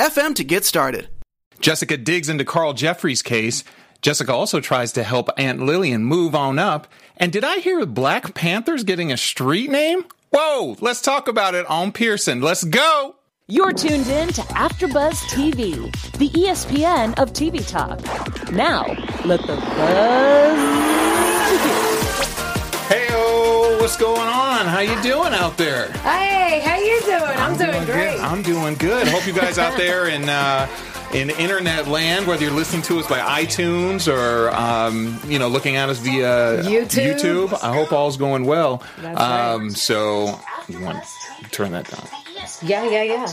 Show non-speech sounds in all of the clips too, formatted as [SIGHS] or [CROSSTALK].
anchor.fm FM to get started. Jessica digs into Carl Jeffries' case. Jessica also tries to help Aunt Lillian move on up. And did I hear Black Panther's getting a street name? Whoa, let's talk about it on Pearson. Let's go. You're tuned in to AfterBuzz TV, the ESPN of TV talk. Now, let the buzz begin. What's going on? How you doing out there? Hey, how you doing? I'm, I'm doing, doing, great. Good. I'm doing good. Hope you guys out there in uh, in internet land, whether you're listening to us by iTunes or um, you know looking at us via YouTube. YouTube. I hope all's going well. That's um, right. So, you want to turn that down? Yeah, yeah, yeah.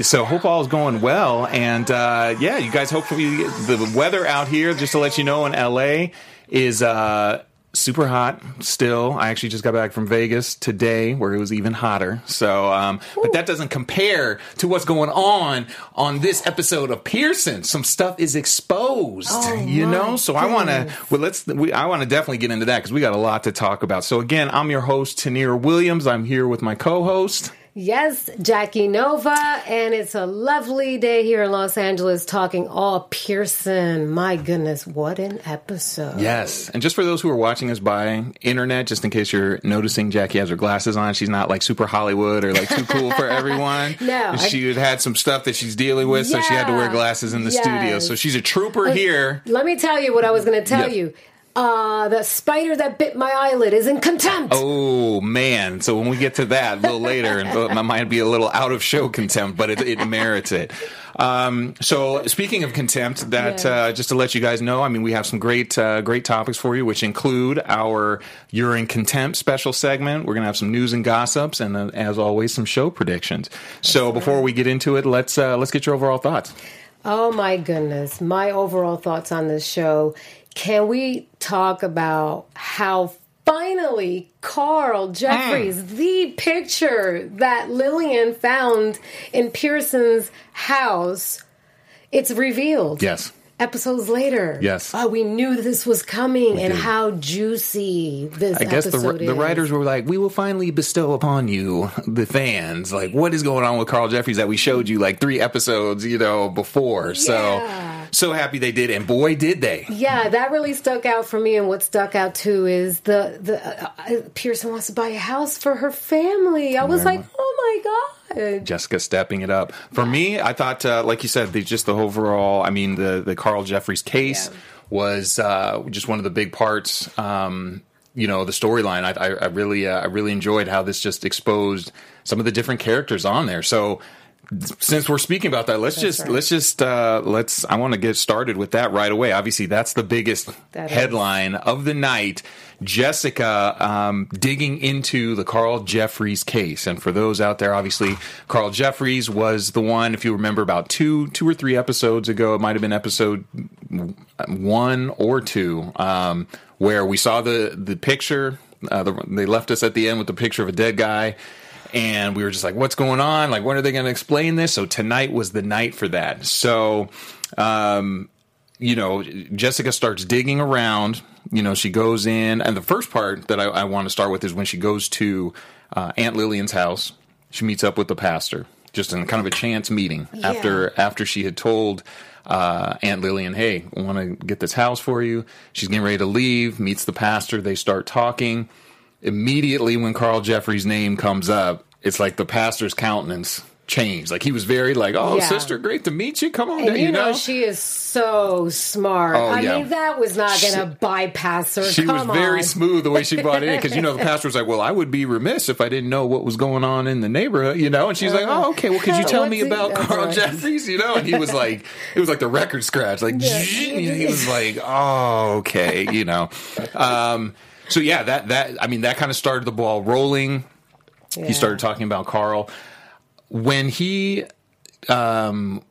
So hope all is going well, and uh, yeah, you guys. Hopefully, the weather out here, just to let you know, in LA is uh, super hot still. I actually just got back from Vegas today where it was even hotter. So, um, but that doesn't compare to what's going on on this episode of Pearson. Some stuff is exposed, oh, you know? So goodness. I want to, well, let's, we, I want to definitely get into that because we got a lot to talk about. So again, I'm your host, Tanir Williams. I'm here with my co-host. Yes, Jackie Nova, and it's a lovely day here in Los Angeles talking all Pearson. My goodness, what an episode. Yes. And just for those who are watching us by internet, just in case you're noticing Jackie has her glasses on, she's not like super Hollywood or like too cool for [LAUGHS] everyone. no. She had had some stuff that she's dealing with, yeah, so she had to wear glasses in the yes. studio. So she's a trooper here. Let me tell you what I was going to tell Yep. you. Uh, the spider that bit my eyelid is in contempt. Oh man! So when we get to that a little later, and [LAUGHS] it might be a little out of show contempt, but it, it merits it. Um, so speaking of contempt, that Yeah. uh, just to let you guys know, I mean, we have some great uh, great topics for you, which include our "You're in Contempt" special segment. We're gonna have some news and gossips, and uh, as always, some show predictions. So before we get into it, let's uh, let's get your overall thoughts. Oh my goodness. My overall thoughts on this show. Can we talk about how finally Carl Jeffries, mm. the picture that Lillian found in Pearson's house, it's revealed. Yes. Episodes later. Yes. Oh, we knew this was coming and did. how juicy this I guess the, the writers were like, we will finally bestow upon you, the fans, like what is going on with Carl Jeffries that we showed you like three episodes, you know, before. Yeah. So, so happy they did, and boy, did they. Yeah, that really stuck out for me. And what stuck out too is the the uh, uh, Pearson wants to buy a house for her family. I was like, oh my god. Jessica stepping it up. For me, I thought, uh, like you said, the, just the overall, I mean, the, the Carl Jeffries case Yeah. was uh, just one of the big parts. Um, you know the storyline. I, I, I really, uh, I really enjoyed how this just exposed some of the different characters on there. So, since we're speaking about that, let's just right. let's just uh, let's. I want to get started with that right away. Obviously, that's the biggest That is. headline of the night. Jessica um, digging into the Carl Jeffries case, and for those out there, obviously, Carl Jeffries was the one. If you remember, about two two or three episodes ago, it might have been episode one or two, um, where we saw the the picture. Uh, the, they left us at the end with the picture of a dead guy and we were just like, "What's going on? Like, when are they going to explain this?" So tonight was the night for that. So, um, you know, Jessica starts digging around. You know, she goes in, and the first part that I, I want to start with is when she goes to uh, Aunt Lillian's house. She meets up with the pastor, just in kind of a chance meeting after after she had told uh, Aunt Lillian, "Hey, want to get this house for you." She's getting ready to leave. Meets the pastor. They start talking immediately when Carl Jeffries' name comes up, it's like the pastor's countenance changed. Like he was very like, "Oh, Yeah. sister, great to meet you. Come on, down," you, know, she is so smart. Oh, I yeah. mean, that was not going to bypass her. She Come was very smooth the way she brought it in because you know the [LAUGHS] pastor was like, "Well, I would be remiss if I didn't know what was going on in the neighborhood," you know. And she's like, "Oh, okay. Well, could you [LAUGHS] tell me he- about [LAUGHS] Carl right. Jeffries?" You know, and he was like, it was like the record scratch, like, Yeah. he was like, "Oh, okay," you know. Um, so yeah, that that I mean that kind of started the ball rolling. Yeah. He started talking about Carl when he um,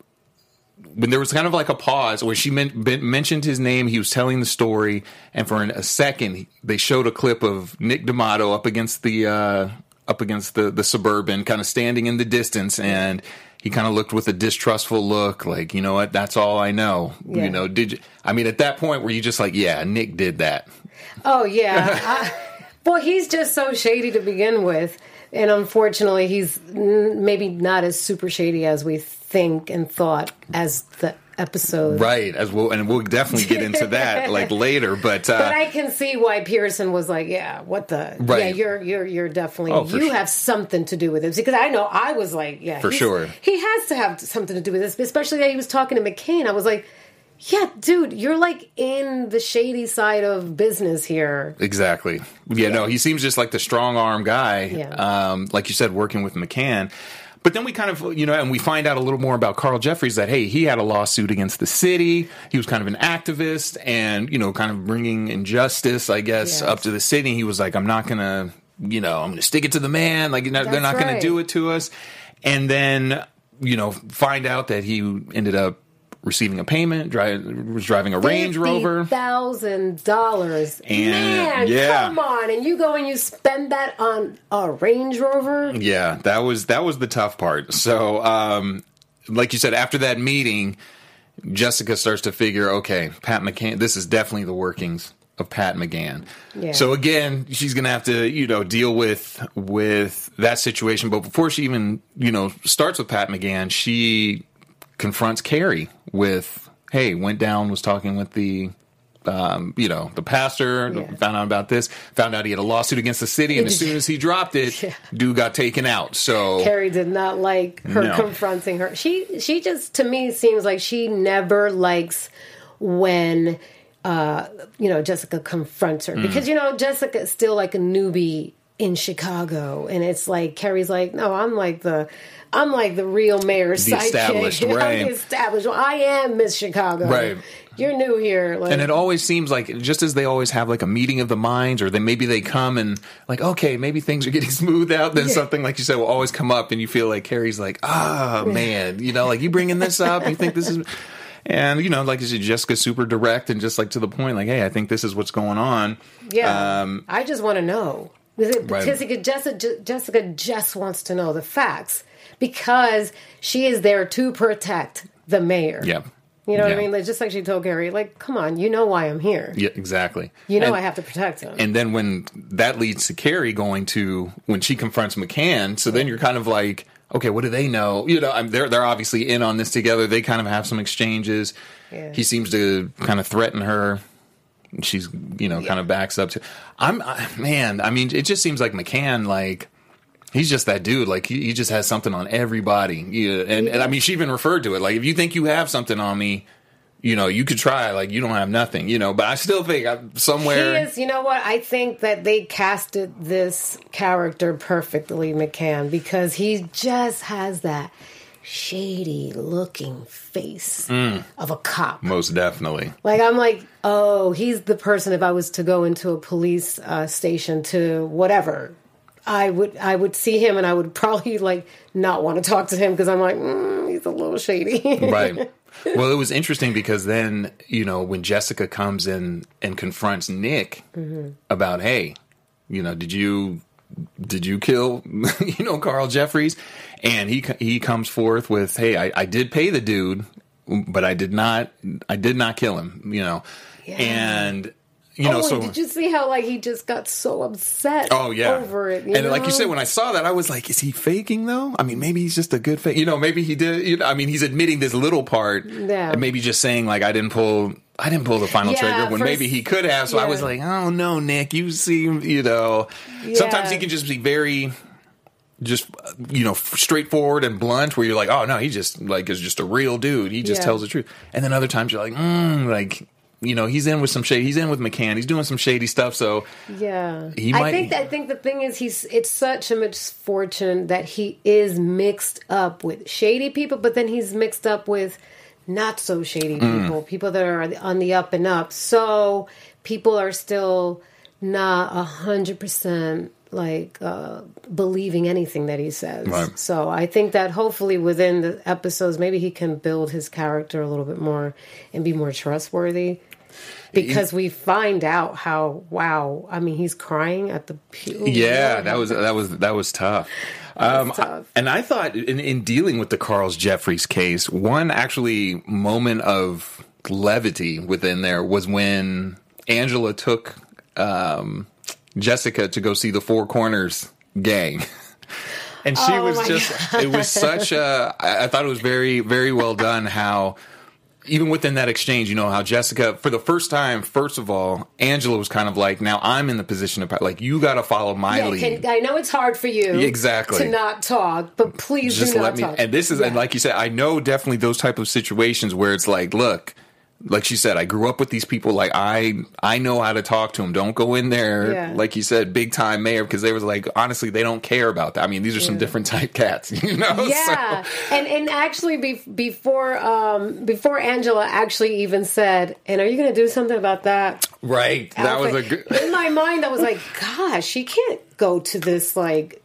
when there was kind of like a pause where she men- mentioned his name, he was telling the story, and for an, a second they showed a clip of Nick D'Amato up against the uh, up against the the suburban, kind of standing in the distance, and he kind of looked with a distrustful look, like you know what, that's all I know. Yeah. You know, did you? I mean, at that point, were you just like, yeah, Nick did that? Oh yeah. [LAUGHS] I, well, he's just so shady to begin with, and unfortunately, he's n- maybe not as super shady as we think and thought as the episode. Right, as well, and we'll definitely get into that like [LAUGHS] later. But, uh, But I can see why Pearson was like, "Yeah, what the? Yeah, you're you're you're definitely Oh, you sure. have something to do with this." Because I know I was like, "Yeah, For sure. he has to have something to do with this." Especially that he was talking to McCann. I was like, "Yeah, dude, you're like in the shady side of business here." Exactly. Yeah, no, he seems just like the strong arm guy. Yeah. Um, like you said, working with McCann. But then we kind of, you know, and we find out a little more about Carl Jeffries that, hey, he had a lawsuit against the city. He was kind of an activist and, you know, kind of bringing injustice, I guess, Yes. up to the city. He was like, I'm not going to, you know, I'm going to stick it to the man. Like, they're not going to do it to us. And then, you know, find out that he ended up receiving a payment, dri- was driving a Range Rover. thousand dollars. And- Man, yeah. come on! And you go and you spend that on a Range Rover. Yeah, that was that was the tough part. So, um, like you said, after that meeting, Jessica starts to figure, okay, Pat McCann, this is definitely the workings of Pat McCann. Yeah. So again, she's gonna have to, you know, deal with with that situation. But before she even, you know, starts with Pat McCann, she confronts Carrie with, "Hey, went down, was talking with the." Um, you know, the pastor Yeah. found out about this, found out he had a lawsuit against the city, and as soon as he dropped it, Yeah. dude got taken out. So Carrie did not like her No. confronting her. She she just to me seems like she never likes when uh you know Jessica confronts her Mm. because you know Jessica is still like a newbie in Chicago and it's like Carrie's like no I'm like the I'm like the real mayor's The established, [LAUGHS] I'm the established. I am Miss Chicago. Right. You're new here. Like, and it always seems like just as they always have like a meeting of the minds, or then maybe they come and like, okay, maybe things are getting [LAUGHS] smoothed out. Then something like you said will always come up, and you feel like Carrie's like, ah, man, you know, like you bringing this up, you think this is, [LAUGHS] and you know, like you said, Jessica's super direct and just like to the point, like, hey, I think this is what's going on. Yeah, Um, I just want to know. Because Right. Jessica, Jessica, Jessica just wants to know the facts because she is there to protect the mayor. yeah. You know what I mean? Like, just like she told Gary, like, come on, you know why I'm here. Yeah, exactly. You know And- I have to protect him. And then when that leads to Carrie going to when she confronts McCann, so then you're kind of like, okay, what do they know? You know, I'm, they're they're obviously in on this together. They kind of have some exchanges. Yeah. He seems to kind of threaten her. She's you know kind of backs up to. I'm I, man. I mean, it just seems like McCann like. He's just that dude. Like he, he just has something on everybody. Yeah, and, and I mean, she even referred to it. Like if you think you have something on me, you know, you could try. Like you don't have nothing. You know, but I still think I'm somewhere. He is, you know what? I think that they casted this character perfectly, McCann, because he just has that shady looking face Mm. of a cop. Most definitely. Like I'm like, oh, he's the person. If I was to go into a police uh, station to whatever, I would I would see him and I would [LAUGHS] probably like not want to talk to him because I'm like, mm, he's a little shady. [LAUGHS] Right. Well, it was interesting because then, you know, when Jessica comes in and confronts Nick about, hey, you know, did you did you kill [LAUGHS] you know Carl Jeffries? And he he comes forth with, hey, I, I did pay the dude, but I did not I did not kill him, you know. And you know, oh, so did you see how like he just got so upset? Oh yeah, over it. and like you said, when I saw that, I was like, "Is he faking though?" I mean, maybe he's just a good fake. You know, maybe he did. You know, I mean, he's admitting this little part, Yeah. and maybe just saying like, "I didn't pull, I didn't pull the final Yeah, trigger," when for maybe he could have. So I was like, "Oh no, Nick, you seem, you know." Sometimes he can just be very. Just you know, straightforward and blunt. Where you're like, oh no, he just like is just a real dude. He just Yeah. tells the truth. And then other times you're like, mm, like you know, he's in with some shady. He's in with McCann. He's doing some shady stuff. So Yeah, He I might- think I think the thing is he's it's such a misfortune that he is mixed up with shady people, but then he's mixed up with not so shady Mm. people, people that are on the up and up. So people are still not a hundred percent like uh, believing anything that he says. Right. So I think that hopefully within the episodes, maybe he can build his character a little bit more and be more trustworthy. Because we find out how wow, I mean, he's crying at the pew. Yeah, that was that was that was tough. Um. And I thought in, in dealing with the Carl's Jeffries case, one actually moment of levity within there was when Angela took um, Jessica to go see the Four Corners gang. [LAUGHS] And she Oh was just, it was such a, I I thought it was very, very well done how even within that exchange, you know, how Jessica, for the first time, first of all, Angela was kind of like, now I'm in the position of, like, you got to follow my Yeah, lead. can, I know it's hard for you Exactly. to not talk, but please Just do not let me. talk. And this is, and like you said, I know definitely those type of situations where it's like, look, like she said, I grew up with these people. Like I, I know how to talk to them. Don't go in there, Yeah. like you said, big time mayor, because they was like, honestly, they don't care about that. I mean, these are some different [LAUGHS] type cats, [LAUGHS] you know. Yeah, So- and and actually, be, before um, before Angela actually even said, "And are you going to do something about that?" right. I That was a like- good. in my mind. I was like, "Gosh, she can't go to this like."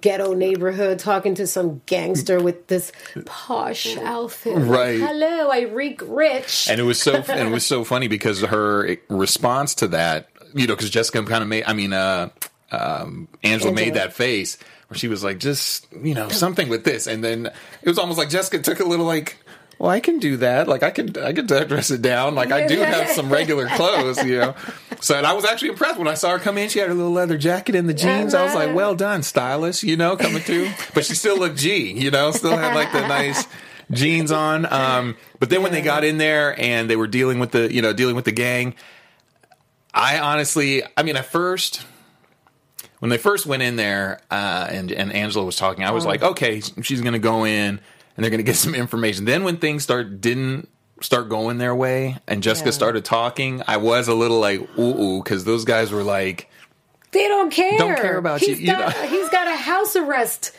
Ghetto neighborhood talking to some gangster with this posh outfit. Like, Right. Hello, I reek rich. and it was so [LAUGHS] and it was so funny because her response to that, you know, because Jessica kind of made, I mean, uh, um, Angela, made that face where she was like, just you know, something with this, and then it was almost like Jessica took a little like. Well, I can do that. Like I can, I can dress it down. Like I do have some regular clothes, you know. So, and I was actually impressed when I saw her come in. She had her little leather jacket and the jeans. I was like, well done, stylist. You know, coming through. But she still looked G. You know, still had like the [LAUGHS] nice jeans on. Um, but then when they got in there and they were dealing with the, you know, dealing with the gang, I honestly, I mean, at first, when they first went in there uh, and and Angela was talking, I was like, okay, she's going to go in and they're going [LAUGHS] to get some information. Then when things start didn't start going their way and Jessica Yeah. started talking, I was a little like ooh ooh because those guys were like. They don't care. Don't care about He's you, you know. He's got a house arrest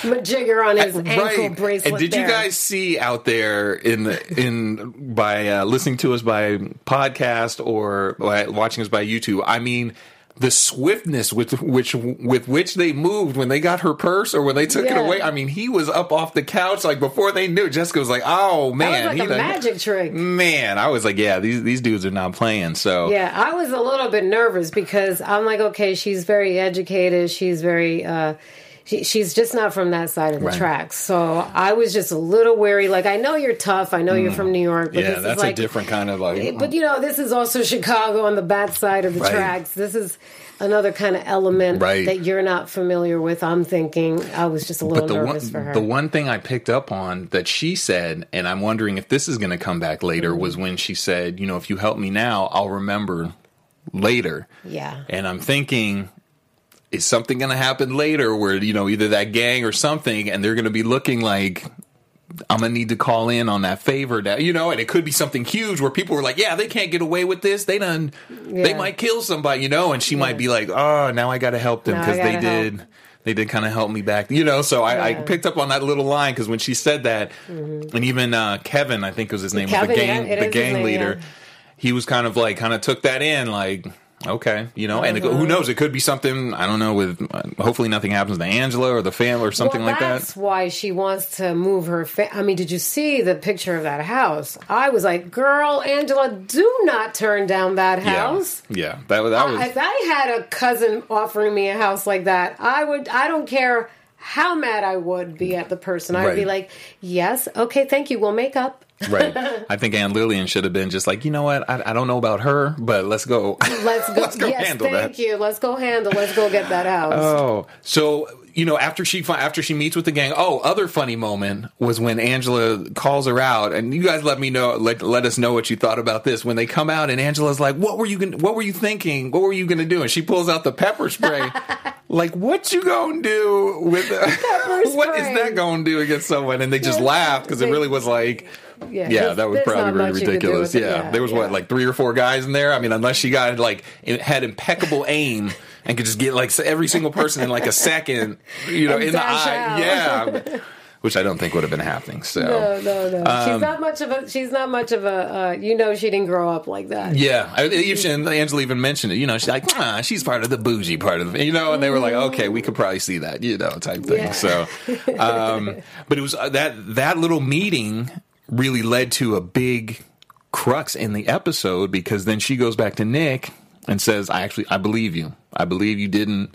majigger on his ankle bracelet. And did you guys see out there in the, in by uh, listening to us by podcast or by watching us by YouTube? I mean, the swiftness with which with which they moved when they got her purse or when they took Yeah. it away. I mean, he was up off the couch like before they knew. Jessica was like, "Oh That man, was like he a magic trick. Man, I was like, "Yeah, these these dudes are not playing." So Yeah, I was a little bit nervous because I'm like, okay, she's very educated. She's very, uh, she, she's just not from that side of the Right. tracks. So I was just a little wary. Like, I know you're tough. I know you're from New York. But Mm. yeah, this that's is like, a different kind of like. But you know, this is also Chicago on the bad side of the Right. tracks. This is another kind of element Right. that you're not familiar with. I'm thinking I was just a little But the nervous one, for her. the one thing I picked up on that she said, and I'm wondering if this is going to come back later, was Mm-hmm. when she said, "You know, if you help me now, I'll remember later." yeah. And I'm thinking, is something going to happen later where you know either that gang or something, and they're going to be looking like. I'm gonna need to call in on that favor that you know, and it could be something huge where people were like, "Yeah, they can't get away with this. They done, they might kill somebody," you know, and she might be like, "Oh, now I got to help them because they help. did, they did kind of help me back, you know." So I, I Yeah. Mm-hmm. picked up on that little line because when she said that, and even uh, Kevin, I think was his name, was the gang, the gang name, leader. yeah. He was kind of like, kind of took that in, like, okay, you know, and it, who knows? It could be something I don't know. With uh, hopefully nothing happens to Angela or the family or something well, like that. that's why she wants to move her. Fa- I mean, did you see the picture of that house? I was like, "Girl, Angela, do not turn down that house." Yeah, yeah, that was that was. If I had a cousin offering me a house like that, I would. I don't care how mad I would be at the person. I would be like, "Yes, okay, thank you. We'll make up." Right. I think Aunt Lillian should have been just like, you know what? I, I don't know about her, but let's go. [LAUGHS] Let's go. Let's go yes, handle thank that. you. Let's go handle. Let's go get that house. Oh, so you know, after she after she meets with the gang. Oh, other funny moment was when Angela calls her out, and you guys let me know, let, let us know what you thought about this. When they come out, and Angela's like, "What were you gonna, What were you thinking? What were you gonna do?" And she pulls out the pepper spray. [LAUGHS] like, what you gonna do with the, [LAUGHS] what is that gonna do against someone? And they just laughed because it really was like. Yeah, Yeah, that was probably not very much you could do ridiculous. it. Yeah. there was what like three or four guys in there. I mean, unless she got like had impeccable aim and could just get like every single person in like a second, you know, And in the eye. out. Yeah, [LAUGHS] which I don't think would have been happening. So No, no, no. Um, she's not much of a. She's not much of a. Uh, you know, she didn't grow up like that. Yeah, I, even Angela even mentioned it. You know, she's like, ah, she's part of the bougie part of, the, you know, and they were like, okay, we could probably see that, you know, type thing. Yeah. So, um, [LAUGHS] but it was uh, that that little meeting really led to a big crux in the episode because then she goes back to Nick and says, I actually, I believe you. I believe you didn't.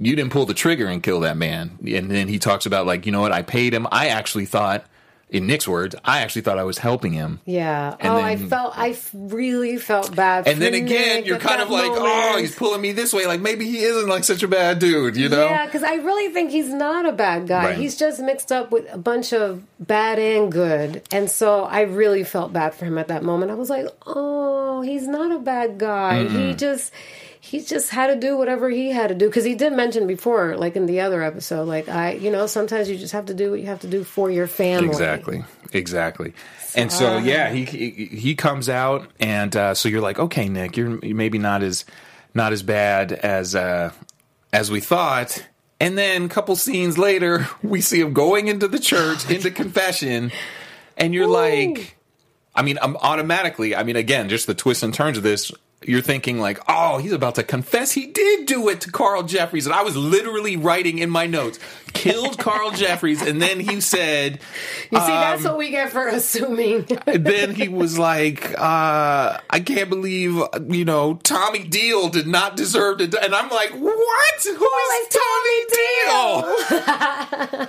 You didn't pull the trigger and kill that man. And then he talks about like, you know what? I paid him. I actually thought, in Nick's words, I actually thought I was helping him. Yeah. And oh, I felt. I really felt bad. For him. And then again, Nick you're kind of like, moment. oh, he's pulling me this way. Like maybe he isn't like such a bad dude, you know? Yeah, because I really think he's not a bad guy. Right. He's just mixed up with a bunch of bad and good. And so I really felt bad for him at that moment. I was like, oh, he's not a bad guy. He just. He just had to do whatever he had to do because he did mention before, like in the other episode, like I, you know, sometimes you just have to do what you have to do for your family. Exactly, exactly. And so yeah, he he, comes out, and uh, so you're like, okay, Nick, you're maybe not as not as bad as uh, as we thought. And then a couple scenes later, [LAUGHS] we see him going into the church, [LAUGHS] into confession, and you're like, I mean, um, automatically, I mean, again, just the twists and turns of this. You're thinking like, oh, he's about to confess he did do it to Carl Jeffries, and I was literally writing in my notes, killed Carl Jeffries, and then he said, You see, that's Um, what we get for [LAUGHS] assuming. then he was like, uh, I can't believe, you know, Tommy Deal did not deserve to. die. And I'm like, what? Who is Tommy Deal? [LAUGHS]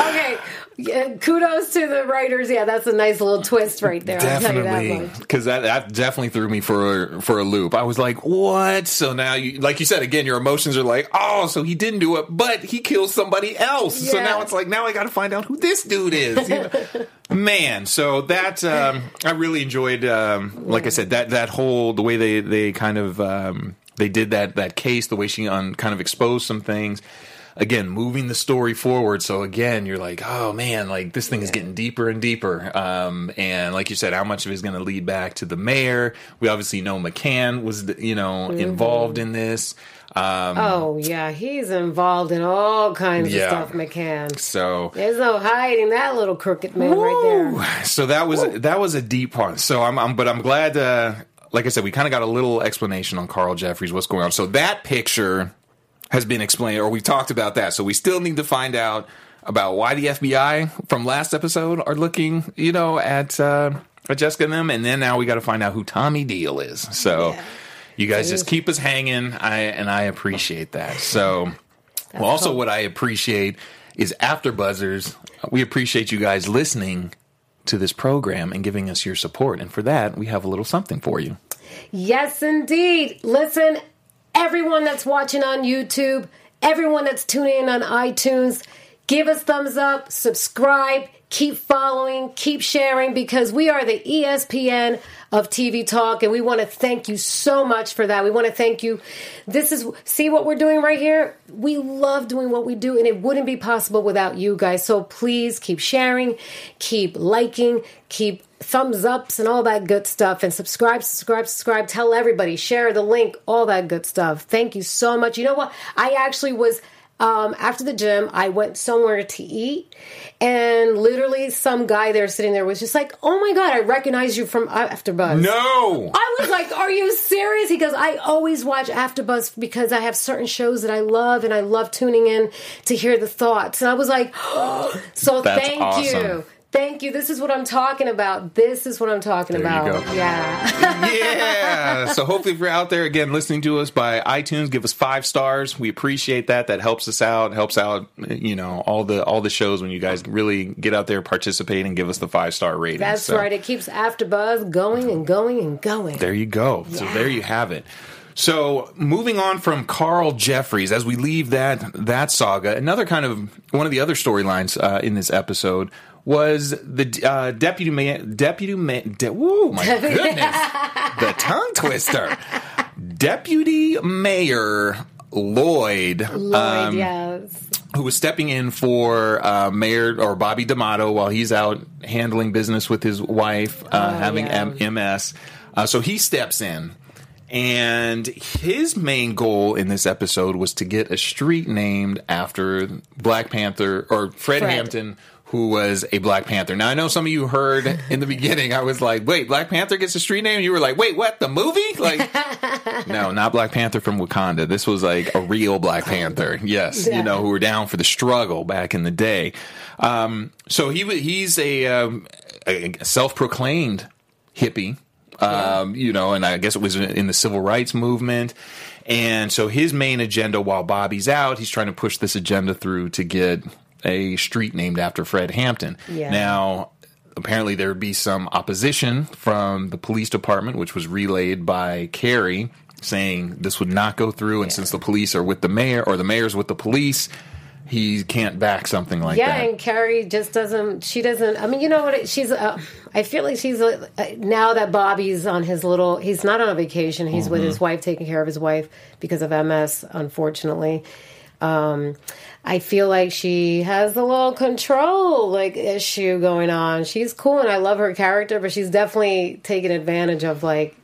okay, yeah, kudos to the writers. Yeah, that's a nice little twist right there. That Definitely, because that, that definitely threw me for for a loop. I was like, "What?" So now, you, like you said again, your emotions are like, "Oh, so he didn't do it, but he killed somebody else." So now it's like, now I got to find out who this dude is. You know? [LAUGHS] Man, so that um, I really enjoyed. Um, like I said, that that whole the way they they kind of um, they did that that case, the way she on kind of exposed some things. Again, moving the story forward. So again, you're like, oh man, like this thing is getting deeper and deeper. Um, and like you said, how much of it is going to lead back to the mayor? We obviously know McCann was, you know, involved in this. Um, Oh yeah, he's involved in all kinds Yeah. of stuff, McCann. so There's no hiding that little crooked man right there. So that was that was a deep part. So I'm, I'm but I'm glad. Uh, like I said, we kind of got a little explanation on Carl Jeffries, what's going on. So that picture has been explained, or we talked about that. So we still need to find out about why the FBI from last episode are looking, you know, at uh, at Jessica and them, and then now we got to find out who Tommy Deal is. So Yeah. you guys just keep us hanging, I and I appreciate that. So. Well, also, what I appreciate is after buzzers. We appreciate you guys listening to this program and giving us your support. And for that, we have a little something for you. Yes, indeed. Listen, everyone that's watching on YouTube, everyone that's tuning in on iTunes, give us thumbs up, subscribe, keep following, keep sharing because we are the ESPN of TV Talk and we want to thank you so much for that. We want to thank you. This is see what we're doing right here? We love doing what we do and it wouldn't be possible without you guys. So please keep sharing, keep liking, keep thumbs ups and all that good stuff. And subscribe subscribe subscribe. Tell everybody. Share the link all that good stuff. Thank you so much. You know what? I actually was um, after the gym i went somewhere to eat. And literally some guy there sitting there was just like oh my god i recognize you from afterbuzz. No! I was like, "Are you serious?" He goes, "I always watch AfterBuzz because I have certain shows that I love, and I love tuning in to hear the thoughts." And I was like, oh, [GASPS] "So That's thank awesome. you, thank you. This is what I'm talking about. This is what I'm talking There you about." go. Yeah, [LAUGHS] yeah. So hopefully, if you're out there again listening to us by iTunes, give us five stars. We appreciate that. That helps us out. Helps out, you know, all the all the shows when you guys really get out there, participate, and give us the five star rating. that's So- right. It keeps AfterBuzz going and going and going. There you go. So there you have it. So moving on from Carl Jeffries, as we leave that that saga, another kind of one of the other storylines uh, in this episode was the uh, deputy mayor. Deputy mayor. De- whoa, my [LAUGHS] goodness, the tongue twister. Deputy Mayor Lloyd, Lloyd, um, yes. who was stepping in for uh, Mayor or Bobby D'Amato while he's out handling business with his wife, uh, having yeah. M- MS. Uh, so he steps in, And his main goal in this episode was to get a street named after Black Panther or Fred, Fred. Hampton, who was a Black Panther. Now I know some of you heard in the [LAUGHS] beginning. I was like, "Wait, Black Panther gets a street name?" You were like, "Wait, what? The movie?" Like, [LAUGHS] no, not Black Panther from Wakanda. This was like a real Black [LAUGHS] Panther. Yes, you know, who were down for the struggle back in the day. Um, so he he's a, um, a self-proclaimed hippie. Um, you know, and I guess it was in the civil rights movement. And so his main agenda while Bobby's out, he's trying to push this agenda through to get a street named after Fred Hampton. Yeah. Now, apparently there would be some opposition from the police department, which was relayed by Carrie, saying this would not go through. And since the police are with the mayor or the mayor's with the police, he can't back something like yeah, that. Yeah, and Carrie just doesn't. She doesn't. I mean, you know what? it- She's. Uh, I feel like she's uh, now that Bobby's on his little. He's not on a vacation. He's with Mm-hmm. his wife, taking care of his wife because of MS. Unfortunately, um, I feel like she has a little control like issue going on. She's cool, and I love her character, but she's definitely taking advantage of like.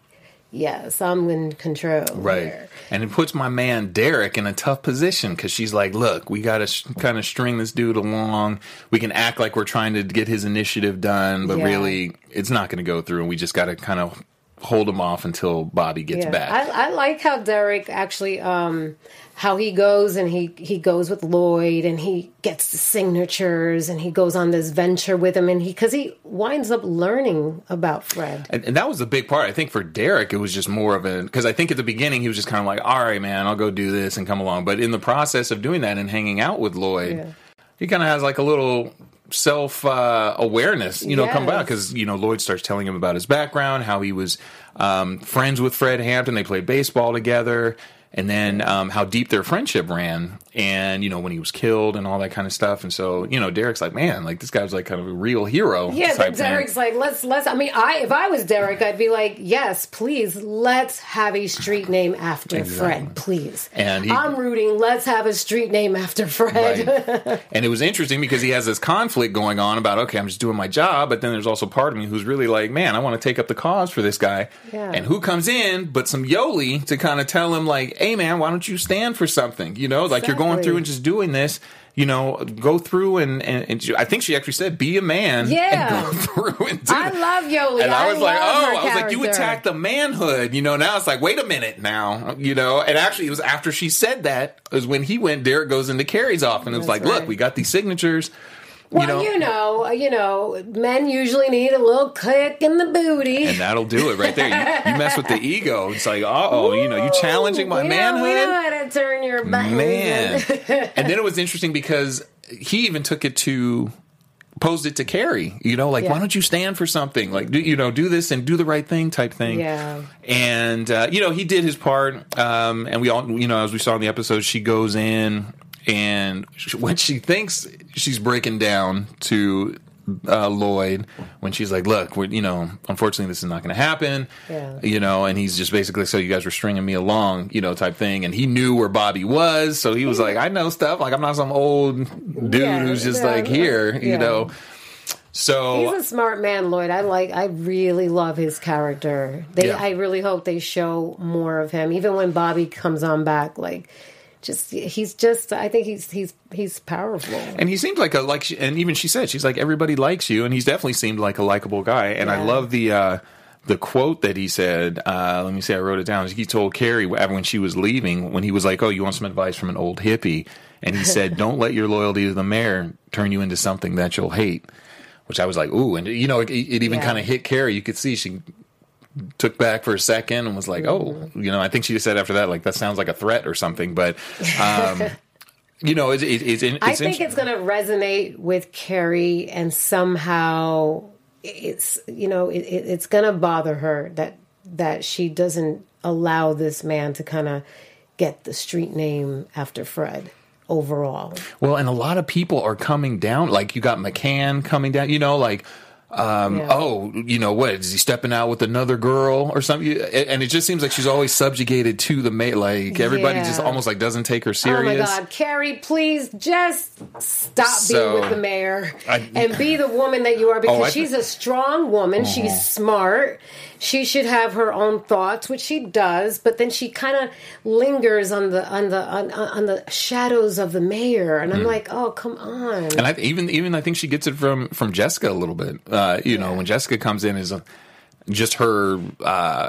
Yes, I'm in control. Right. here. And it puts my man Derek in a tough position because she's like, look, we got to sh- kind of string this dude along. We can act like we're trying to get his initiative done, but Yeah. really, it's not going to go through. And we just got to kind of hold him off until Bobby gets Yeah. back. I, I like how Derek actually, um, how he goes and he he goes with Lloyd and he gets the signatures and he goes on this venture with him and he because he winds up learning about Fred. And, and that was the big part. I think for Derek, it was just more of a because I think at the beginning he was just kind of like, "All right, man, I'll go do this and come along." But in the process of doing that and hanging out with Lloyd, Yeah. he kind of has like a little self uh, awareness, you know, come Yes. back because you know Lloyd starts telling him about his background, how he was um, friends with Fred Hampton, they played baseball together. And then um, how deep their friendship ran, and you know when he was killed and all that kind of stuff, and so you know Derek's like, man, like this guy's like kind of a real hero. Yeah, but thing. Derek's like, let's let's. I mean, I if I was Derek, I'd be like, yes, please, let's have a street name after Fred, please. And he- I'm rooting. Let's have a street name after Fred. Right. and it was interesting because he has this conflict going on about, okay, I'm just doing my job, but then there's also part of me who's really like, man, I want to take up the cause for this guy. Yeah. And who comes in but some Yoli to kind of tell him, like, hey, man, why don't you stand for something? You know, like you're going through and just doing this. You know, go through and, and, and I think she actually said, "Be a man." Yeah. and go [LAUGHS] through and do I love Yoli. And I I was like, oh, I was like, you character. attacked the manhood. You know, now it's like, wait a minute now. You know, and actually, it was after she said that is when he went. Derek goes into Carrie's office and it was That's like, look, we got these signatures. Well, you know, you know, men usually need a little kick in the booty. and that'll do it right there. You, you mess with the [LAUGHS] ego. It's like, uh oh, you know, you challenging my we know, manhood. we know how to turn your buttons. Man. [LAUGHS] and then it was interesting because he even took it to posed it to Carrie, you know, like Yeah. why don't you stand for something? Like do you know, do this and do the right thing type thing. Yeah. And uh, you know, he did his part um and we all you know, as we saw in the episode, she goes in and when she thinks she's breaking down to uh, Lloyd when she's like, "Look, we're, you know, unfortunately, this is not going to happen." Yeah. You know, and he's just basically, "So you guys were stringing me along," you know, type thing. And he knew where Bobby was, so he was like, "I know stuff. Like I'm not some old dude Yeah, who's just yeah, like here," you know. So He's a smart man, Lloyd. I like. I really love his character. They. I really hope they show more of him, even when Bobby comes on back. Like, just he's just. I think he's he's he's powerful. And he seemed like a like, she, and even she said she's like everybody likes you, and he's definitely seemed like a likable guy. And I love the uh, the quote that he said. Uh, let me see, I wrote it down. He told Carrie when she was leaving, when he was like, "Oh, you want some advice from an old hippie?" And he [LAUGHS] said, "Don't let your loyalty to the mayor turn you into something that you'll hate." Which I was like, "Ooh," and you know, it, it even Yeah. kind of hit Carrie. You could see she took back for a second and was like, "Oh," you know. I think she just said after that, like, "That sounds like a threat or something." But. Um, [LAUGHS] You know, it's I think it's going to resonate with Carrie, and somehow it's you know it, it, it's going to bother her that that she doesn't allow this man to kind of get the street name after Fred overall. Well, and a lot of people are coming down. Like you got McCann coming down. You know, like um, Yeah. oh, you know what? Is he stepping out with another girl or something? And it just seems like she's always subjugated to the mate. Like everybody just almost like doesn't take her serious. Oh my God, Carrie, please just stop So, being with the mayor I- and be the woman that you are because Oh, I- she's a strong woman. She's smart. She should have her own thoughts, which she does. But then she kind of lingers on the on the on, on the shadows of the mayor, and I'm Mm. like, oh come on. And I even even I think she gets it from from Jessica a little bit. Uh, you know, when Jessica comes in is just her. Uh,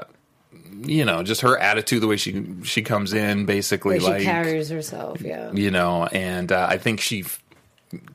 you know, just her attitude, the way she she comes in, basically But she like carries herself, yeah. you know, and uh, I think she.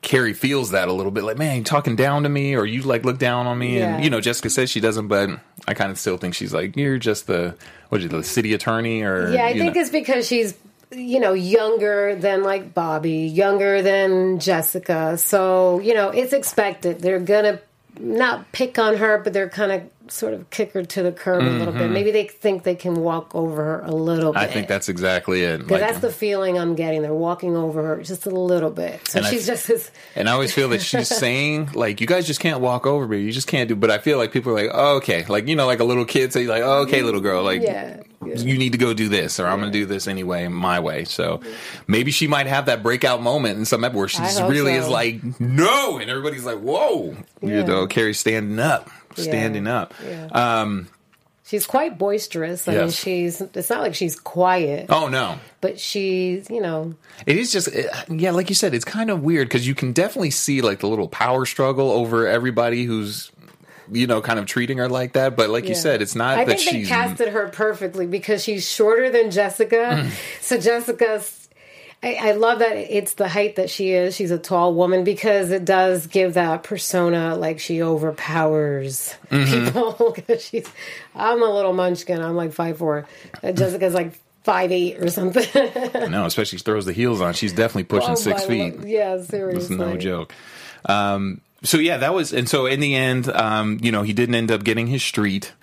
Carrie feels that a little bit, like man, you talking down to me, or you like look down on me, Yeah. and you know, Jessica says she doesn't, but I kind of still think she's like, you're just the what is it, the city attorney, or Yeah, I think know. it's because she's you know younger than like Bobby, younger than Jessica. So you know it's expected. They're gonna not pick on her, but they're kind of sort of kick her to the curb a little bit. Maybe they think they can walk over her a little bit. Mm-hmm. I think that's exactly it. because Like, that's the feeling I'm getting. They're walking over her just a little bit. So And I- she's just this. And I always feel that she's [LAUGHS] saying, like, you guys just can't walk over me. You just can't do. But I feel like people are like, oh, okay. Like, you know, like a little kid say, like, oh, okay, little girl. Like, Yeah, yeah. you need to go do this, or I'm going to do this anyway, my way. So maybe she might have that breakout moment in some episode where she I just hope really so. is like, no. And everybody's like, whoa. You know, Carrie's standing up, Yeah, standing up. yeah. Um, She's quite boisterous. I mean, she's. It's not like she's quiet, oh, no. but she's. You know, It is just, yeah, like you said, it's kind of weird because you can definitely see like the little power struggle over everybody who's, you know, kind of treating her like that. But like you said, it's not I that think they casted her perfectly because she's shorter than Jessica. Mm. so Jessica's. I, I love that it's the height that she is. She's a tall woman because it does give that persona like she overpowers Mm-hmm. people. [LAUGHS] 'Cause she's, I'm a little munchkin. I'm like five four. Jessica's like five eight or something. no, especially she throws the heels on. She's definitely pushing Oh, six feet. Lord. Yeah, It's seriously. no joke. Um, so yeah, that was, and so in the end, um, you know, he didn't end up getting his street.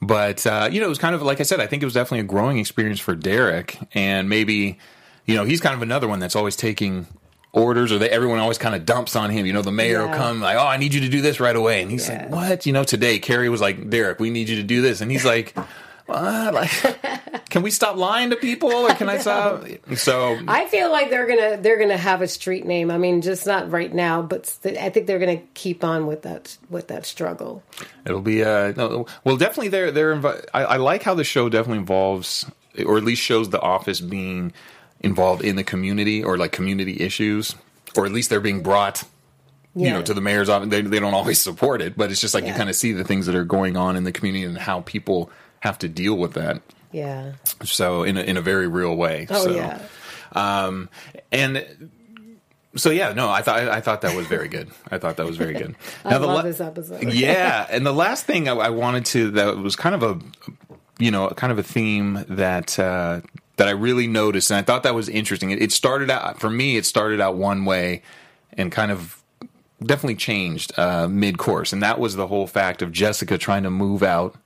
But uh, you know, it was kind of like I said. I think it was definitely a growing experience for Derek, and maybe you know he's kind of another one that's always taking orders, or that everyone always kind of dumps on him. You know, the mayor will come like, "Oh, I need you to do this right away," and he's Yeah. like, "What?" You know, today Carrie was like, "Derek, we need you to do this," and he's like. What? [LAUGHS] Like, can we stop lying to people, or can I [LAUGHS] stop? So I feel like they're gonna they're gonna have a street name. I mean, just not right now, but I think they're gonna keep on with that with that struggle. It'll be uh no, well definitely they're they're invi- I, I like how the show definitely involves or at least shows the office being involved in the community or like community issues or at least they're being brought you know to the mayor's office. They, they don't [LAUGHS] always support it but it's just like you kind of see the things that are going on in the community and how people have to deal with that. Yeah. so in a, in a very real way. Oh so yeah. um and so yeah no i thought i thought that was very good. I thought that was very good. [LAUGHS] I the love la- this episode. [LAUGHS] yeah, and the last thing I, I wanted to that was kind of a you know kind of a theme that uh, that I really noticed, and I thought that was interesting. It, it started out for me. It started out one way, and kind of definitely changed uh, mid course, and that was the whole fact of Jessica trying to move out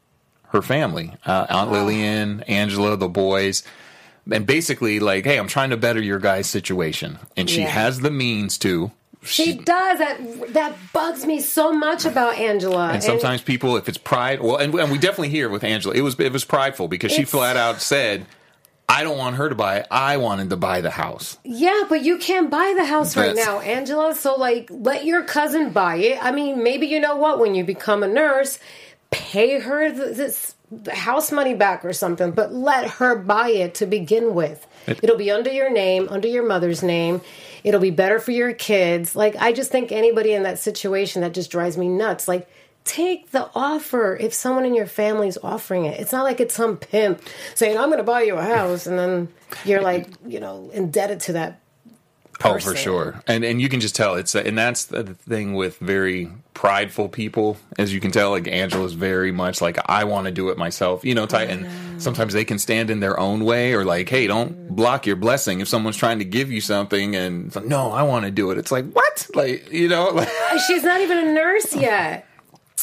her family, uh, Aunt Lillian, Angela, the boys. And basically, like, hey, I'm trying to better your guys' situation, and she Yeah. has the means to. She does that. That bugs me so much about Angela. And sometimes people, if it's pride, well, and, and we definitely hear with Angela, it was it was prideful because she flat out said, "I don't want her to buy it. I wanted to buy the house." yeah, but you can't buy the house right now, Angela. So like, let your cousin buy it. I mean, maybe you know what? When you become a nurse, pay her th- this the house money back or something, but let her buy it to begin with. It'll be under your name, under your mother's name. It'll be better for your kids. Like I just think anybody in that situation that just drives me nuts. Like take the offer if someone in your family is offering it. It's not like it's some pimp saying I'm going to buy you a house and then you're like, you know, indebted to that Oh, for sure, and and you can just tell it's and that's the thing with very prideful people, as you can tell. Like Angela's very much like I want to do it myself, you know. Type, and sometimes they can stand in their own way, or like, hey, don't mm. block your blessing if someone's trying to give you something, and it's like, no, I want to do it. It's like what, like you know, like. [LAUGHS] She's not even a nurse yet.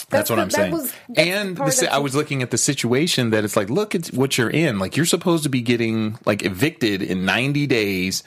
That's, what the- I'm that saying. was- and the, si- I was looking at the situation that it's like, look at what you're in. Like you're supposed to be getting like evicted in 90 days.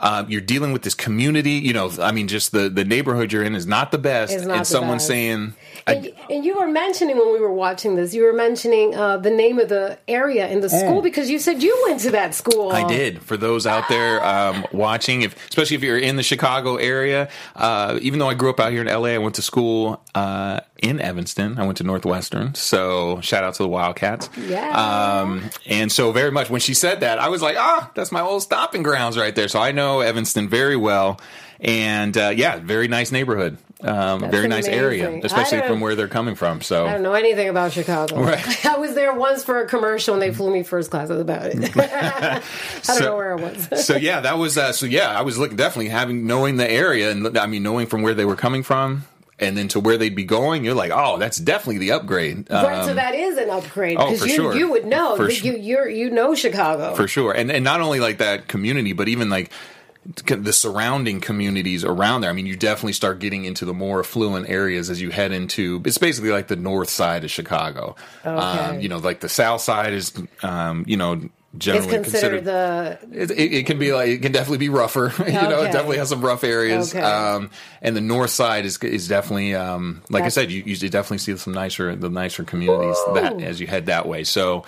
Uh, you're dealing with this community. You know, I mean, just the the neighborhood you're in is not the best, not and the someone best. saying, And, and you were mentioning when we were watching this, you were mentioning uh, the name of the area in the school because you said you went to that school. Mm. I did. For those out there um, watching, if especially if you're in the Chicago area, uh, even though I grew up out here in LA, I went to school uh, in Evanston. I went to Northwestern, so shout out to the Wildcats. Yeah. Um, and so very much when she said that, I was like, ah, that's my old stomping grounds right there. So I know Evanston very well, and uh, yeah, very nice neighborhood. Um, very nice area, especially from where they're coming from. So I don't know anything about Chicago. Right. [LAUGHS] I was there once for a commercial and they flew me first class. That's about it. [LAUGHS] [LAUGHS] I don't So- know where I was. so yeah, that was uh, so yeah. I was looking definitely having knowing the area and I mean knowing from where they were coming from and then to where they'd be going. You're like, oh, that's definitely the upgrade. right, so Um, that is an upgrade oh, because for you sure. you would know For you you're you know Chicago for sure, and and not only like that community, but even like the surrounding communities around there. I mean, you definitely start getting into the more affluent areas as you head into. It's basically like the north side of Chicago. Um, Okay. you know, like the south side is, um, you know. It's Generally considered the It, it, it can be like it can definitely be rougher. [LAUGHS] you know, it definitely has some rough areas. Okay. Um, and the north side is is definitely um, like That's- I said, you, you definitely see some nicer the nicer communities that as you head that way. So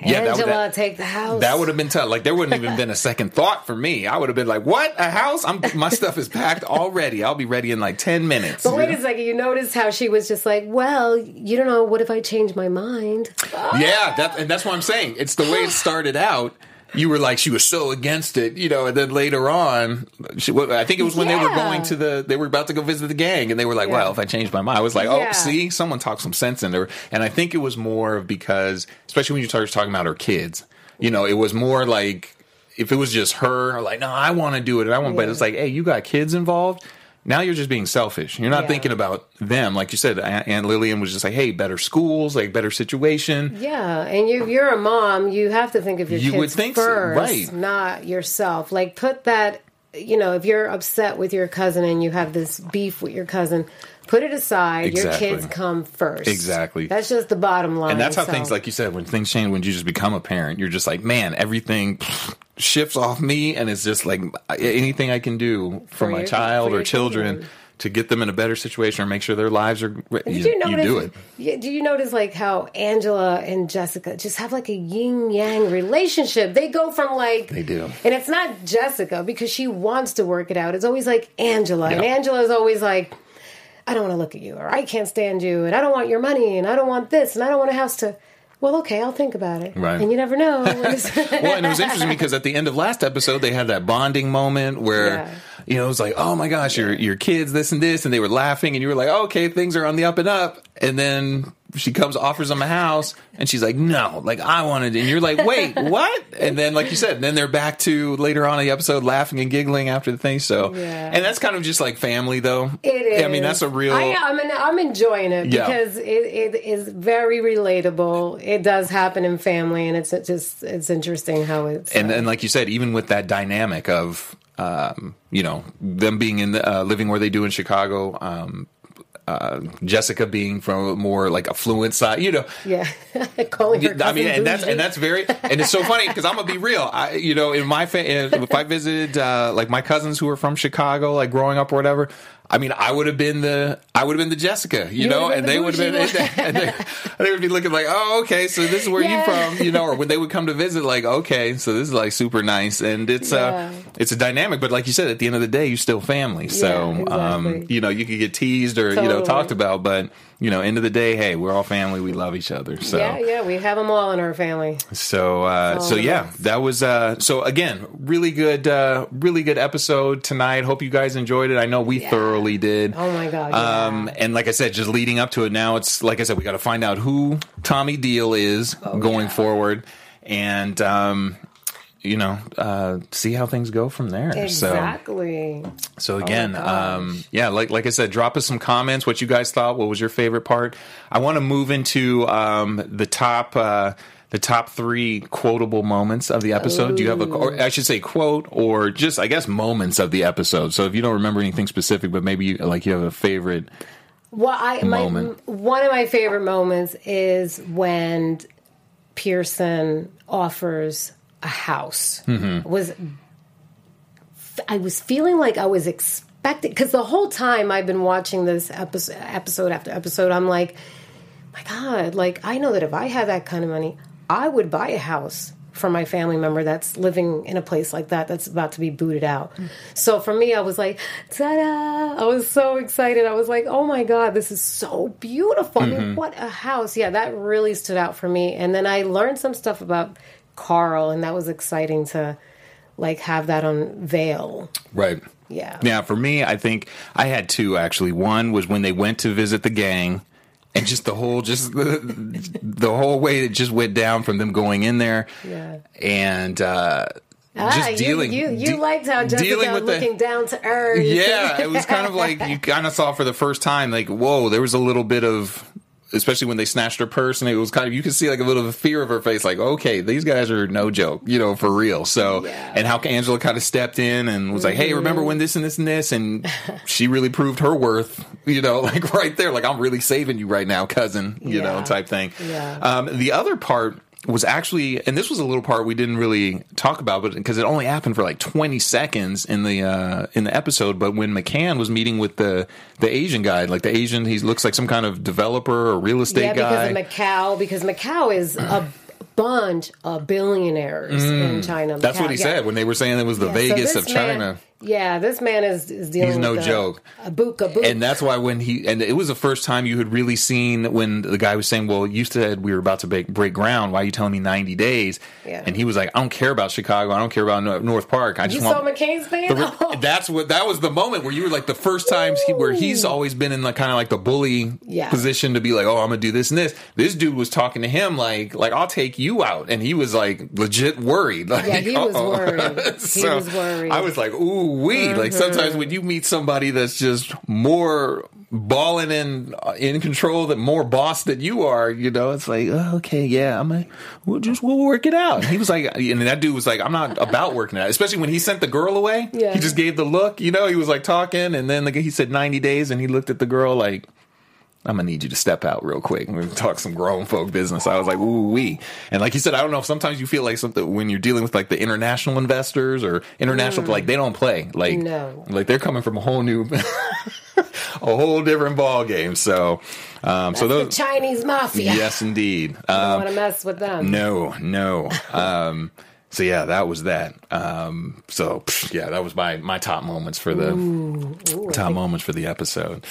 yeah, that would, Angela that, take the house. that would have been tough. Like there wouldn't even been a second thought for me. I would have been like, "What? A house? I'm my stuff is packed already. I'll be ready in like ten minutes." But wait You a second, you noticed how she was just like, well, you don't know. What if I change my mind? Yeah, that, and that's what I'm saying. It's the way it started out. You were like she was so against it, you know, and then later on, she, I think it was when they were going to the, they were about to go visit the gang, and they were like, Yeah. "Well, if I changed my mind," I was like, "Oh, Yeah. see, someone talked some sense in there." And I think it was more of because, especially when you started talking about her kids, you know, it was more like if it was just her, like, "No, I want to do it," and I want, but it's like, "Hey, you got kids involved." Now you're just being selfish. You're not Yeah. thinking about them, like you said. Aunt Lillian was just like, "Hey, better schools, like better situation." Yeah, and you, you're a mom. You have to think of your You kids would think so, first, right. not yourself. Like put that. You know, if you're upset with your cousin and you have this beef with your cousin, put it aside. Exactly. Your kids come first. Exactly. That's just the bottom line. And that's how so- things, like you said, when things change, when you just become a parent, you're just like, man, everything [LAUGHS] shifts off me, and it's just like anything I can do for, For my your- child for or children, children. to get them in a better situation or make sure their lives are. You, Did you notice? do it. Do you notice like how Angela and Jessica just have like a yin yang relationship? They go from like They do. and it's not Jessica because she wants to work it out. It's always like Angela, and Yeah. Angela's always like, "I don't want to look at you," or "I can't stand you," and "I don't want your money," and "I don't want this," and "I don't want a house to." Well, okay, I'll think about it. Right. And you never know. [LAUGHS] [LAUGHS] well, and it was interesting because at the end of last episode, they had that bonding moment where, Yeah. you know, it was like, oh my gosh, your your kids, this and this, and they were laughing, and you were like, okay, things are on the up and up, and then she comes, offers them a house, and she's like, no, like I wanted, and you're like, wait, [LAUGHS] what? And then, like you said, then they're back to later on in the episode, laughing and giggling after the thing. So, Yeah. and that's kind of just like family, though. It is. I mean, that's a real. I, I'm, I'm enjoying it Yeah. because it, it is very relatable. It does happen in family, and it's just it's interesting how it's. and uh, and like you said, even with that dynamic of um, you know them being in the, uh, living where they do in Chicago, um, uh, Jessica being from a more like affluent side, you know. yeah, [LAUGHS] calling her. I mean, and that's and that's very and it's so funny because I'm gonna be real. I, you know, in my fa- if I visited uh, like my cousins who were from Chicago, like growing up or whatever. I mean, I would have been the I would have been the Jessica, you, You know, and they would have been, bougie one. and they, they would be looking like, oh, okay, so this is where Yeah. you from, you know, or when they would come to visit, like, okay, so this is like super nice, and it's uh, it's a dynamic, but like you said, at the end of the day, you're still family, so Yeah, um, you know, you could get teased or you know talked about, but you know, end of the day, hey, we're all family, we love each other, so yeah, yeah, we have them all in our family. so, uh, so yeah, best. that was uh, so again, really good, uh, really good episode tonight. Hope you guys enjoyed it. I know we thoroughly did. Oh my god! Um, yeah. and like I said, just leading up to it now, it's like I said, we got to find out who Tommy Deal is Oh, going forward, and um, you know, uh, see how things go from there. Exactly. so again, Oh um, yeah, like like I said, drop us some comments. What you guys thought? What was your favorite part? I want to move into um, the top. Uh, the top three quotable moments of the episode. Do you have a, or I should say, quote, or just I guess moments of the episode. So if you don't remember anything specific, but maybe you, like you have a favorite. Well, I my, one of my favorite moments is when Pearson offers a house. Mm-hmm. Was I was feeling like I was expecting because the whole time I've been watching this episode, episode after episode, I'm like, my God, like I know that if I had that kind of money, I would buy a house for my family member that's living in a place like that that's about to be booted out. So for me, I was like, ta-da! I was so excited. I was like, oh my god, this is so beautiful. I mean, what a house! Yeah, that really stood out for me. And then I learned some stuff about Carl, and that was exciting to like have that unveil. Right. Yeah. Yeah, for me, I think I had two actually. One was when they went to visit the gang and just the whole just the, [LAUGHS] the whole way it just went down from them going in there Yeah. and uh Ah, just dealing you you, you de- liked how Jessica dealing with the- looking down to earth. yeah, it was kind of like you kind of saw for the first time, like, whoa, there was a little bit of, especially when they snatched her purse, and it was kind of, you could see like a little bit of fear of her face, like, okay, these guys are no joke, you know, for real. So, Yeah. and how Angela kind of stepped in and was like, hey, Mm-hmm. remember when this and this and this, and [LAUGHS] she really proved her worth, you know, [LAUGHS] like right there, like, I'm really saving you right now, cousin, you know, type thing. Yeah. Um, the other part was actually, and this was a little part we didn't really talk about, but because it only happened for like 20 seconds in the uh, in the episode. But when McCann was meeting with the the Asian guy, like the Asian, he looks like some kind of developer or real estate yeah, guy. because of Macau, because Macau is a bunch of billionaires in China. Mm. That's what he yeah. said when they were saying it was the Yeah, Vegas this of China. Yeah, this man is, is dealing He's with no the- joke. A book, a book. and that's why when he and it was the first time you had really seen when the guy was saying, "Well, you said we were about to break, break ground. Why are you telling me ninety days?" Yeah. And he was like, "I don't care about Chicago. I don't care about North Park. I just you want." saw McCann's? The re- [LAUGHS] that's what that was the moment where you were like the first times he, where he's always been in like kind of like the bully Yeah. position to be like, oh, I'm gonna do this and this. This dude was talking to him like, like I'll take you out, and he was like legit worried. Like, [LAUGHS] Yeah, he was uh-oh. worried. [LAUGHS] He was worried. I was like, ooh, wee. Like sometimes when you meet somebody that's just more balling and uh, in control, that more boss than you are, you know, it's like, oh, okay, yeah, I'm. like we'll just we'll work it out. And he was like, and that dude was like, I'm not about working it out. Especially when he sent the girl away. Yeah. He just gave the look, you know. He was like talking, and then the, he said 90 days, and he looked at the girl like. I'm gonna need you to step out real quick. We're gonna talk some grown folk business. I was like, ooh wee. And like you said, I don't know. Sometimes you feel like something when you're dealing with like the international investors or international, like they don't play. Like, No. like they're coming from a whole new, [LAUGHS] a whole different ball game. So, um, so the those, Chinese mafia. yes, indeed. I Um, don't want to mess with them. no, no. Um, so yeah, that was that. Um, so yeah, that was my my top moments for the top moments for the episode.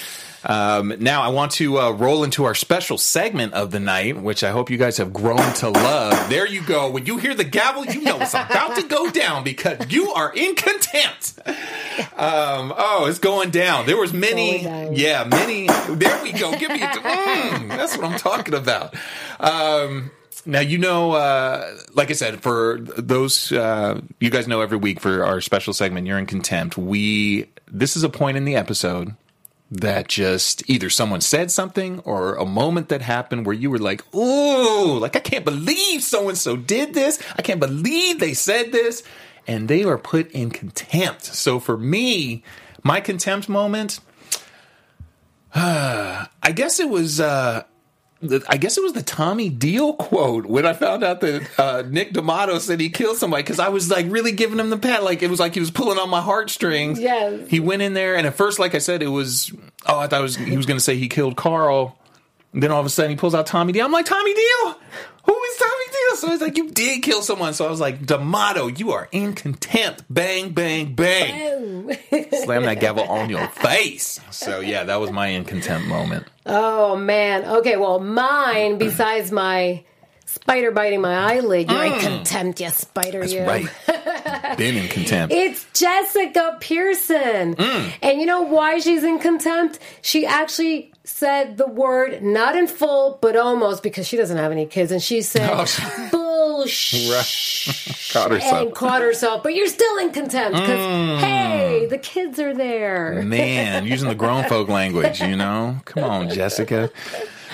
Um, now I want to uh, roll into our special segment of the night, which I hope you guys have grown to love. There you go. When you hear the gavel, you know it's about to go down because you are in contempt. Um, oh, it's going down. There was many, yeah, many. There we go. Give me, mm, that's what I'm talking about. Um, now you know, uh, like I said, for those uh, you guys know every week for our special segment, you're in contempt. We this is a point in the episode that just either someone said something or a moment that happened where you were like, "Ooh, like I can't believe so and so did this. I can't believe they said this," and they are put in contempt. So for me, my contempt moment, Uh, [SIGHS] I guess it was. Uh, I guess it was the Tommy Deal quote when I found out that uh, Nick D'Amato said he killed somebody because I was like really giving him the pat, like it was like he was pulling on my heartstrings. Yes. he went in there, and at first, like I said, it was oh, I thought it was he was going to say he killed Carl. Then all of a sudden, he pulls out Tommy Deal. I'm like Tommy Deal, who is Tommy? So it's like you did kill someone. So I was like D'Amato, you are in contempt. Bang, bang, bang. Slam that gavel on your [LAUGHS] face. So yeah, that was my in contempt moment. Oh man. Okay, well, mine besides my spider biting my eyelid, you're in contempt, you spider. That's you. right. [LAUGHS] Been in contempt. It's Jessica Pearson. Mm. And you know why she's in contempt? She actually said the word not in full, but almost because she doesn't have any kids. And she said, Oh, bullshit. [LAUGHS] Caught herself. And caught herself. But you're still in contempt because, Mm. hey, the kids are there. Man, using the grown folk [LAUGHS] language, you know? Come on, Jessica.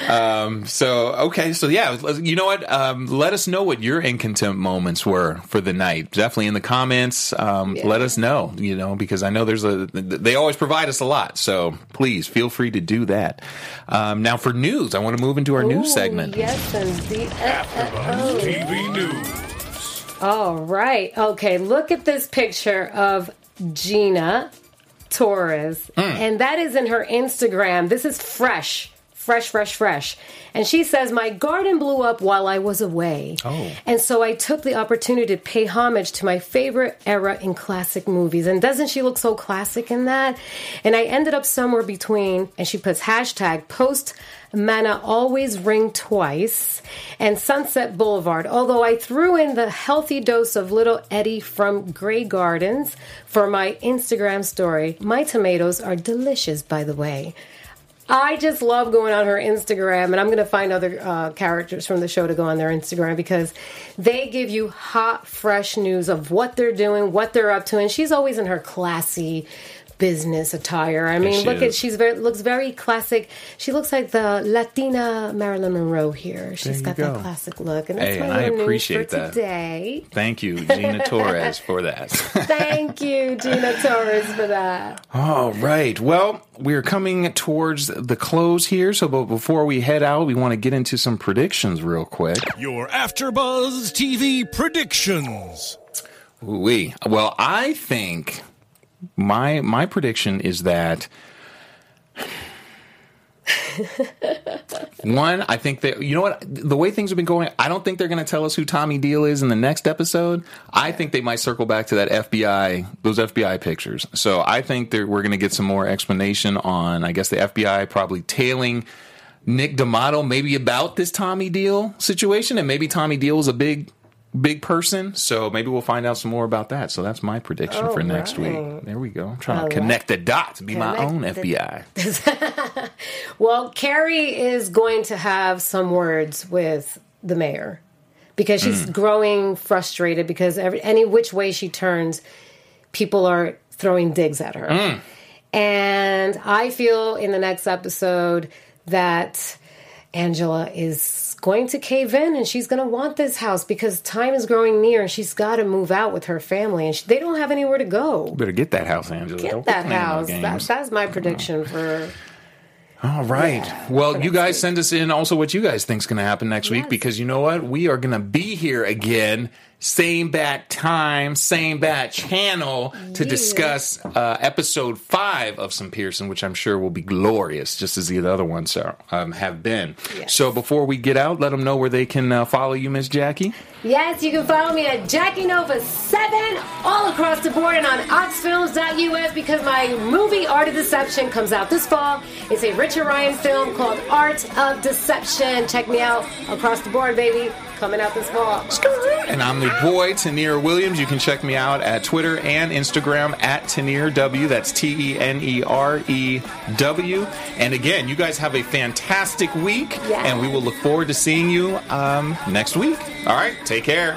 Um, so, okay, so yeah, you know what? Um, let us know what your in contempt moments were for the night. Definitely in the comments. Um, Yeah. let us know, you know, because I know there's a, they always provide us a lot. So please feel free to do that. Um, now for news, I want to move into our news segment. Yes, indeed. Oh. TV News. All right. Okay. Look at this picture of Gina Torres, and that is in her Instagram. This is fresh. Fresh, fresh, fresh. And she says, My garden blew up while I was away. Oh. And so I took the opportunity to pay homage to my favorite era in classic movies. And doesn't she look so classic in that? And I ended up somewhere between, and she puts hashtag post Mana always ring twice and Sunset Boulevard. Although I threw in the healthy dose of little Eddie from Grey Gardens for my Instagram story. My tomatoes are delicious, by the way. I just love going on her Instagram, and I'm going to find other uh, characters from the show to go on their Instagram because they give you hot, fresh news of what they're doing, what they're up to, and she's always in her classy business attire. I mean, she look at she's very looks very classic. She looks like the Latina Marilyn Monroe here. She's got go. that classic look, and that's Hey, my and I appreciate for that. today. Thank you, Gina Torres, for that. [LAUGHS] Thank you, Gina Torres, for that. All right. Well, we're coming towards the close here. So, but before we head out, we want to get into some predictions real quick. Your AfterBuzz TV predictions. We well, I think my my prediction is that [LAUGHS] one, I think that you know what the way things have been going, I don't think they're going to tell us who Tommy Deal is in the next episode. I think they might circle back to that FBI, those FBI pictures. So I think that we're going to get some more explanation on, I guess, the FBI probably tailing. Nick D'Amato, maybe about this Tommy Deal situation, and maybe Tommy Deal was a big big person. So maybe we'll find out some more about that. So that's my prediction for next right. week. There we go. I'm trying I to connect the dots, be my own the- FBI. [LAUGHS] Well, Keri is going to have some words with the mayor because she's hmm. growing frustrated because every, any which way she turns, people are throwing digs at her. Hmm. And I feel in the next episode that Angela is going to cave in and she's going to want this house because time is growing near and she's got to move out with her family and she, they don't have anywhere to go. Better get that house, Angela. Get Don't that no house. That, that's my prediction for All right. well, you guys send us in also what you guys think's going to happen next week because you know what? We are going to be here again, same bat time, same bat channel to discuss uh, episode five of Some Pearson, which I'm sure will be glorious, just as the other ones are, um, have been. So before we get out, let them know where they can uh, follow you, Miss Jackie. Yes, you can follow me at Jackie Nova 7 all across the board and on oxfilms.us because my movie Art of Deception comes out this fall. It's a Richard Ryan film called Art of Deception. Check me out across the board, baby. Coming out this fall. And I'm the boy, Tanir Williams. You can check me out at Twitter and Instagram at Tanir W. That's T E N E R E W. And again, you guys have a fantastic week, Yeah. and we will look forward to seeing you um, next week. All right, take care.